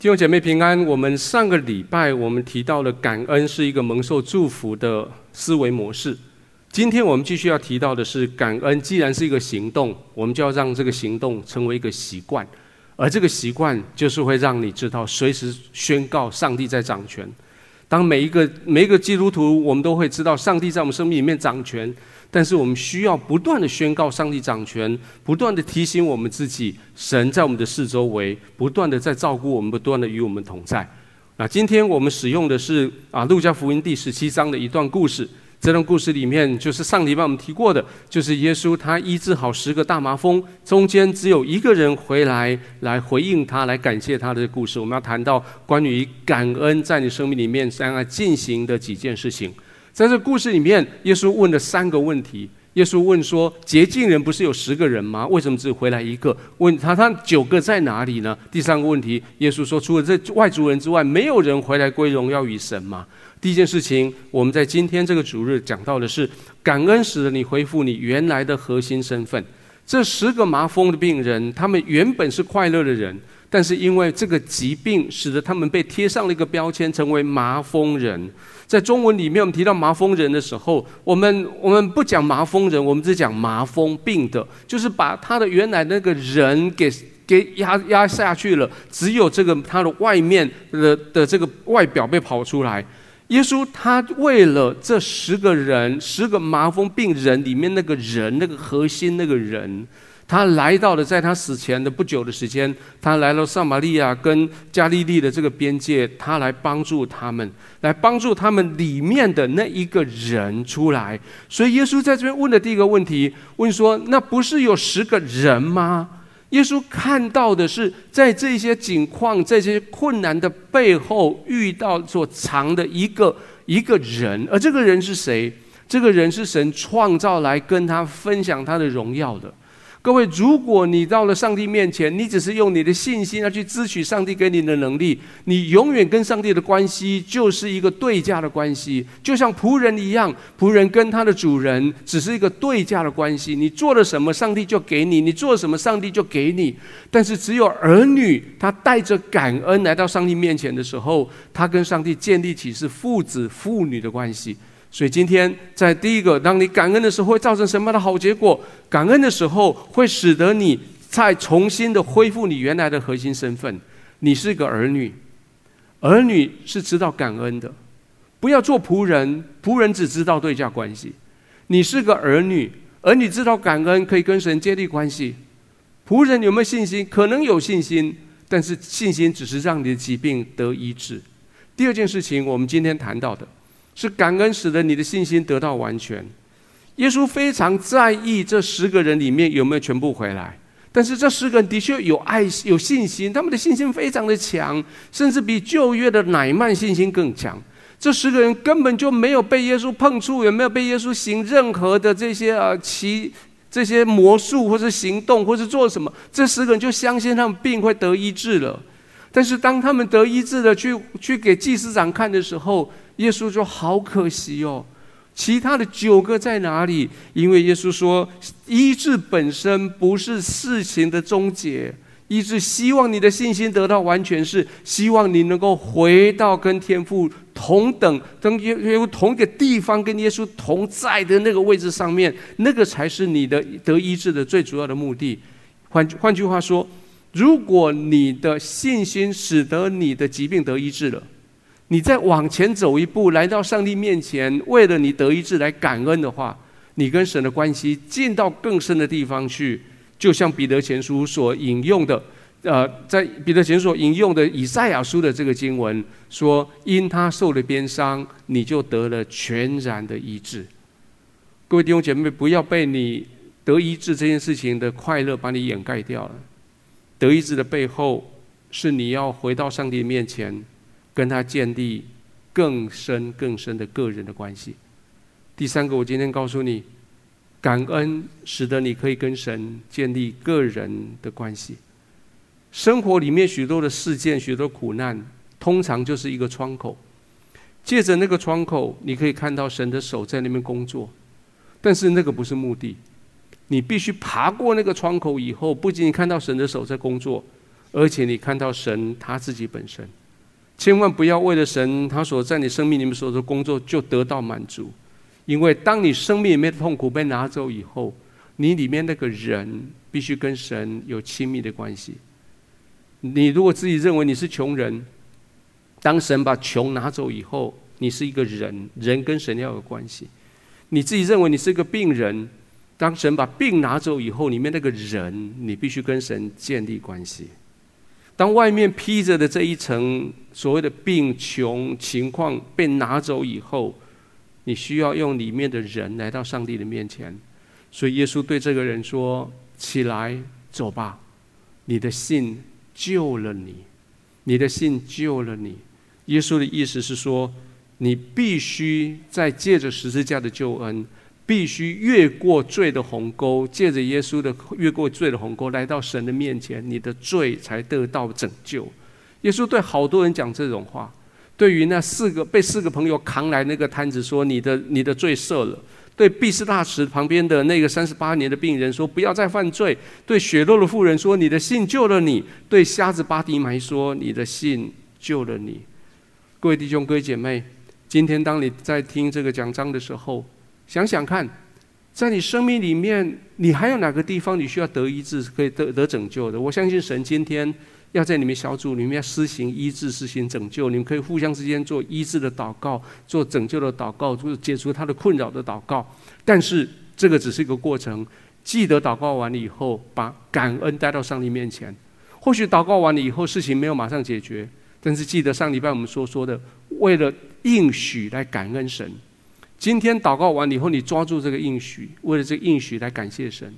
弟兄姐妹平安。我们上个礼拜我们提到了感恩是一个蒙受祝福的思维模式。今天我们继续要提到的是感恩，既然是一个行动，我们就要让这个行动成为一个习惯，而这个习惯就是会让你知道随时宣告上帝在掌权。当每一个每一个基督徒，我们都会知道上帝在我们生命里面掌权。但是我们需要不断的宣告上帝掌权，不断的提醒我们自己，神在我们的四周围，不断的在照顾我们，不断的与我们同在。那今天我们使用的是啊，路加福音第十七章的一段故事。这段故事里面，就是上礼拜我们提过的，就是耶稣他医治好十个大麻风，中间只有一个人回来来回应他，来感谢他的故事。我们要谈到关于感恩在你生命里面将要进行的几件事情。在这故事里面，耶稣问了三个问题。耶稣问说：“洁净人不是有十个人吗？为什么只回来一个？问他，他九个在哪里呢？”第三个问题，耶稣说：“除了这外族人之外，没有人回来归荣耀与神吗？”第一件事情，我们在今天这个主日讲到的是感恩使得你恢复你原来的核心身份。这十个麻风的病人，他们原本是快乐的人。但是因为这个疾病，使得他们被贴上了一个标签，成为麻风人。在中文里面，我们提到麻风人的时候，我们我们不讲麻风人，我们只讲麻风病的，就是把他的原来那个人给给压压下去了，只有这个他的外面的的这个外表被跑出来。耶稣他为了这十个人，十个麻风病人里面那个人，那个核心那个人。他来到了在他死前的不久的时间，他来到撒玛利亚跟加利利的这个边界，他来帮助他们，来帮助他们里面的那一个人出来。所以耶稣在这边问的第一个问题，问说：那不是有十个人吗？耶稣看到的是在这些境况、这些困难的背后，遇到所藏的一个一个人，而这个人是谁？这个人是神创造来跟他分享他的荣耀的。各位，如果你到了上帝面前，你只是用你的信心要去支取上帝给你的能力，你永远跟上帝的关系就是一个对价的关系，就像仆人一样，仆人跟他的主人只是一个对价的关系。你做了什么，上帝就给你；你做什么，上帝就给你。但是只有儿女，他带着感恩来到上帝面前的时候，他跟上帝建立起是父子父女的关系。所以今天在第一个，当你感恩的时候，会造成什么样的好结果？感恩的时候，会使得你再重新的恢复你原来的核心身份。你是个儿女，儿女是知道感恩的。不要做仆人，仆人只知道对价关系。你是个儿女，儿女知道感恩，可以跟神建立关系。仆人有没有信心？可能有信心，但是信心只是让你的疾病得医治。第二件事情，我们今天谈到的。是感恩使得你的信心得到完全。耶稣非常在意这十个人里面有没有全部回来，但是这十个人的确有爱、有信心，他们的信心非常的强，甚至比旧约的乃曼信心更强。这十个人根本就没有被耶稣碰触，也没有被耶稣行任何的这些啊奇这些魔术或者行动或者做什么，这十个人就相信他们病会得医治了。但是当他们得医治的，去去给祭司长看的时候，耶稣说：“好可惜哦，其他的九个在哪里？”因为耶稣说，医治本身不是事情的终结，医治希望你的信心得到完全，是希望你能够回到跟天父同等、跟耶稣同一个地方、跟耶稣同在的那个位置上面，那个才是你的得医治的最主要的目的。换换句话说。如果你的信心使得你的疾病得医治了，你再往前走一步，来到上帝面前，为了你得医治来感恩的话，你跟神的关系进到更深的地方去。就像彼得前书所引用的，呃，在彼得前所引用的以赛亚书的这个经文说：“因他受了鞭伤，你就得了全然的医治。”各位弟兄姐妹，不要被你得医治这件事情的快乐把你掩盖掉了。得医治的背后，是你要回到上帝面前，跟他建立更深更深的个人的关系。第三个，我今天告诉你，感恩使得你可以跟神建立个人的关系。生活里面许多的事件、许多苦难，通常就是一个窗口。借着那个窗口，你可以看到神的手在那边工作，但是那个不是目的。你必须爬过那个窗口以后，不仅仅看到神的手在工作，而且你看到神他自己本身。千万不要为了神他所在你生命里面所做的工作就得到满足，因为当你生命里面的痛苦被拿走以后，你里面那个人必须跟神有亲密的关系。你如果自己认为你是穷人，当神把穷拿走以后，你是一个人，人跟神要有关系。你自己认为你是一个病人，当神把病拿走以后，里面那个人你必须跟神建立关系。当外面披着的这一层所谓的病穷情况被拿走以后，你需要用里面的人来到上帝的面前。所以耶稣对这个人说：“起来，走吧，你的信救了你，你的信救了你。”耶稣的意思是说，你必须在借着十字架的救恩。必须越过罪的鸿沟，借着耶稣的越过罪的鸿沟，来到神的面前，你的罪才得到拯救。耶稣对好多人讲这种话。对于那四个被四个朋友扛来那个摊子说：“你的你的罪赦了。”对毕斯大池旁边的那个三十八年的病人说：“不要再犯罪。”对血肉的妇人说：“你的信救了你。”对瞎子巴迪埋说：“你的信救了你。”各位弟兄、各位姐妹，今天当你在听这个讲章的时候。想想看，在你生命里面，你还有哪个地方你需要得医治，可以得得拯救的？我相信神今天要在你们小组里面施行医治、施行拯救。你们可以互相之间做医治的祷告，做拯救的祷告，就是解除他的困扰的祷告。但是这个只是一个过程。记得祷告完了以后，把感恩带到上帝面前。或许祷告完了以后，事情没有马上解决，但是记得上礼拜我们所说的，为了应许来感恩神。今天祷告完以后，你抓住这个应许，为了这个应许来感谢神。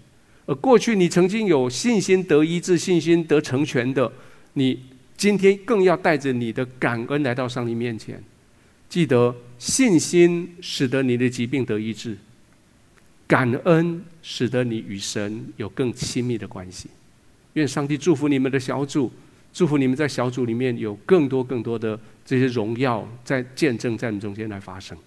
而过去你曾经有信心得医治、信心得成全的，你今天更要带着你的感恩来到上帝面前。记得，信心使得你的疾病得医治，感恩使得你与神有更亲密的关系。愿上帝祝福你们的小组，祝福你们在小组里面有更多更多的这些荣耀在见证在你中间来发生。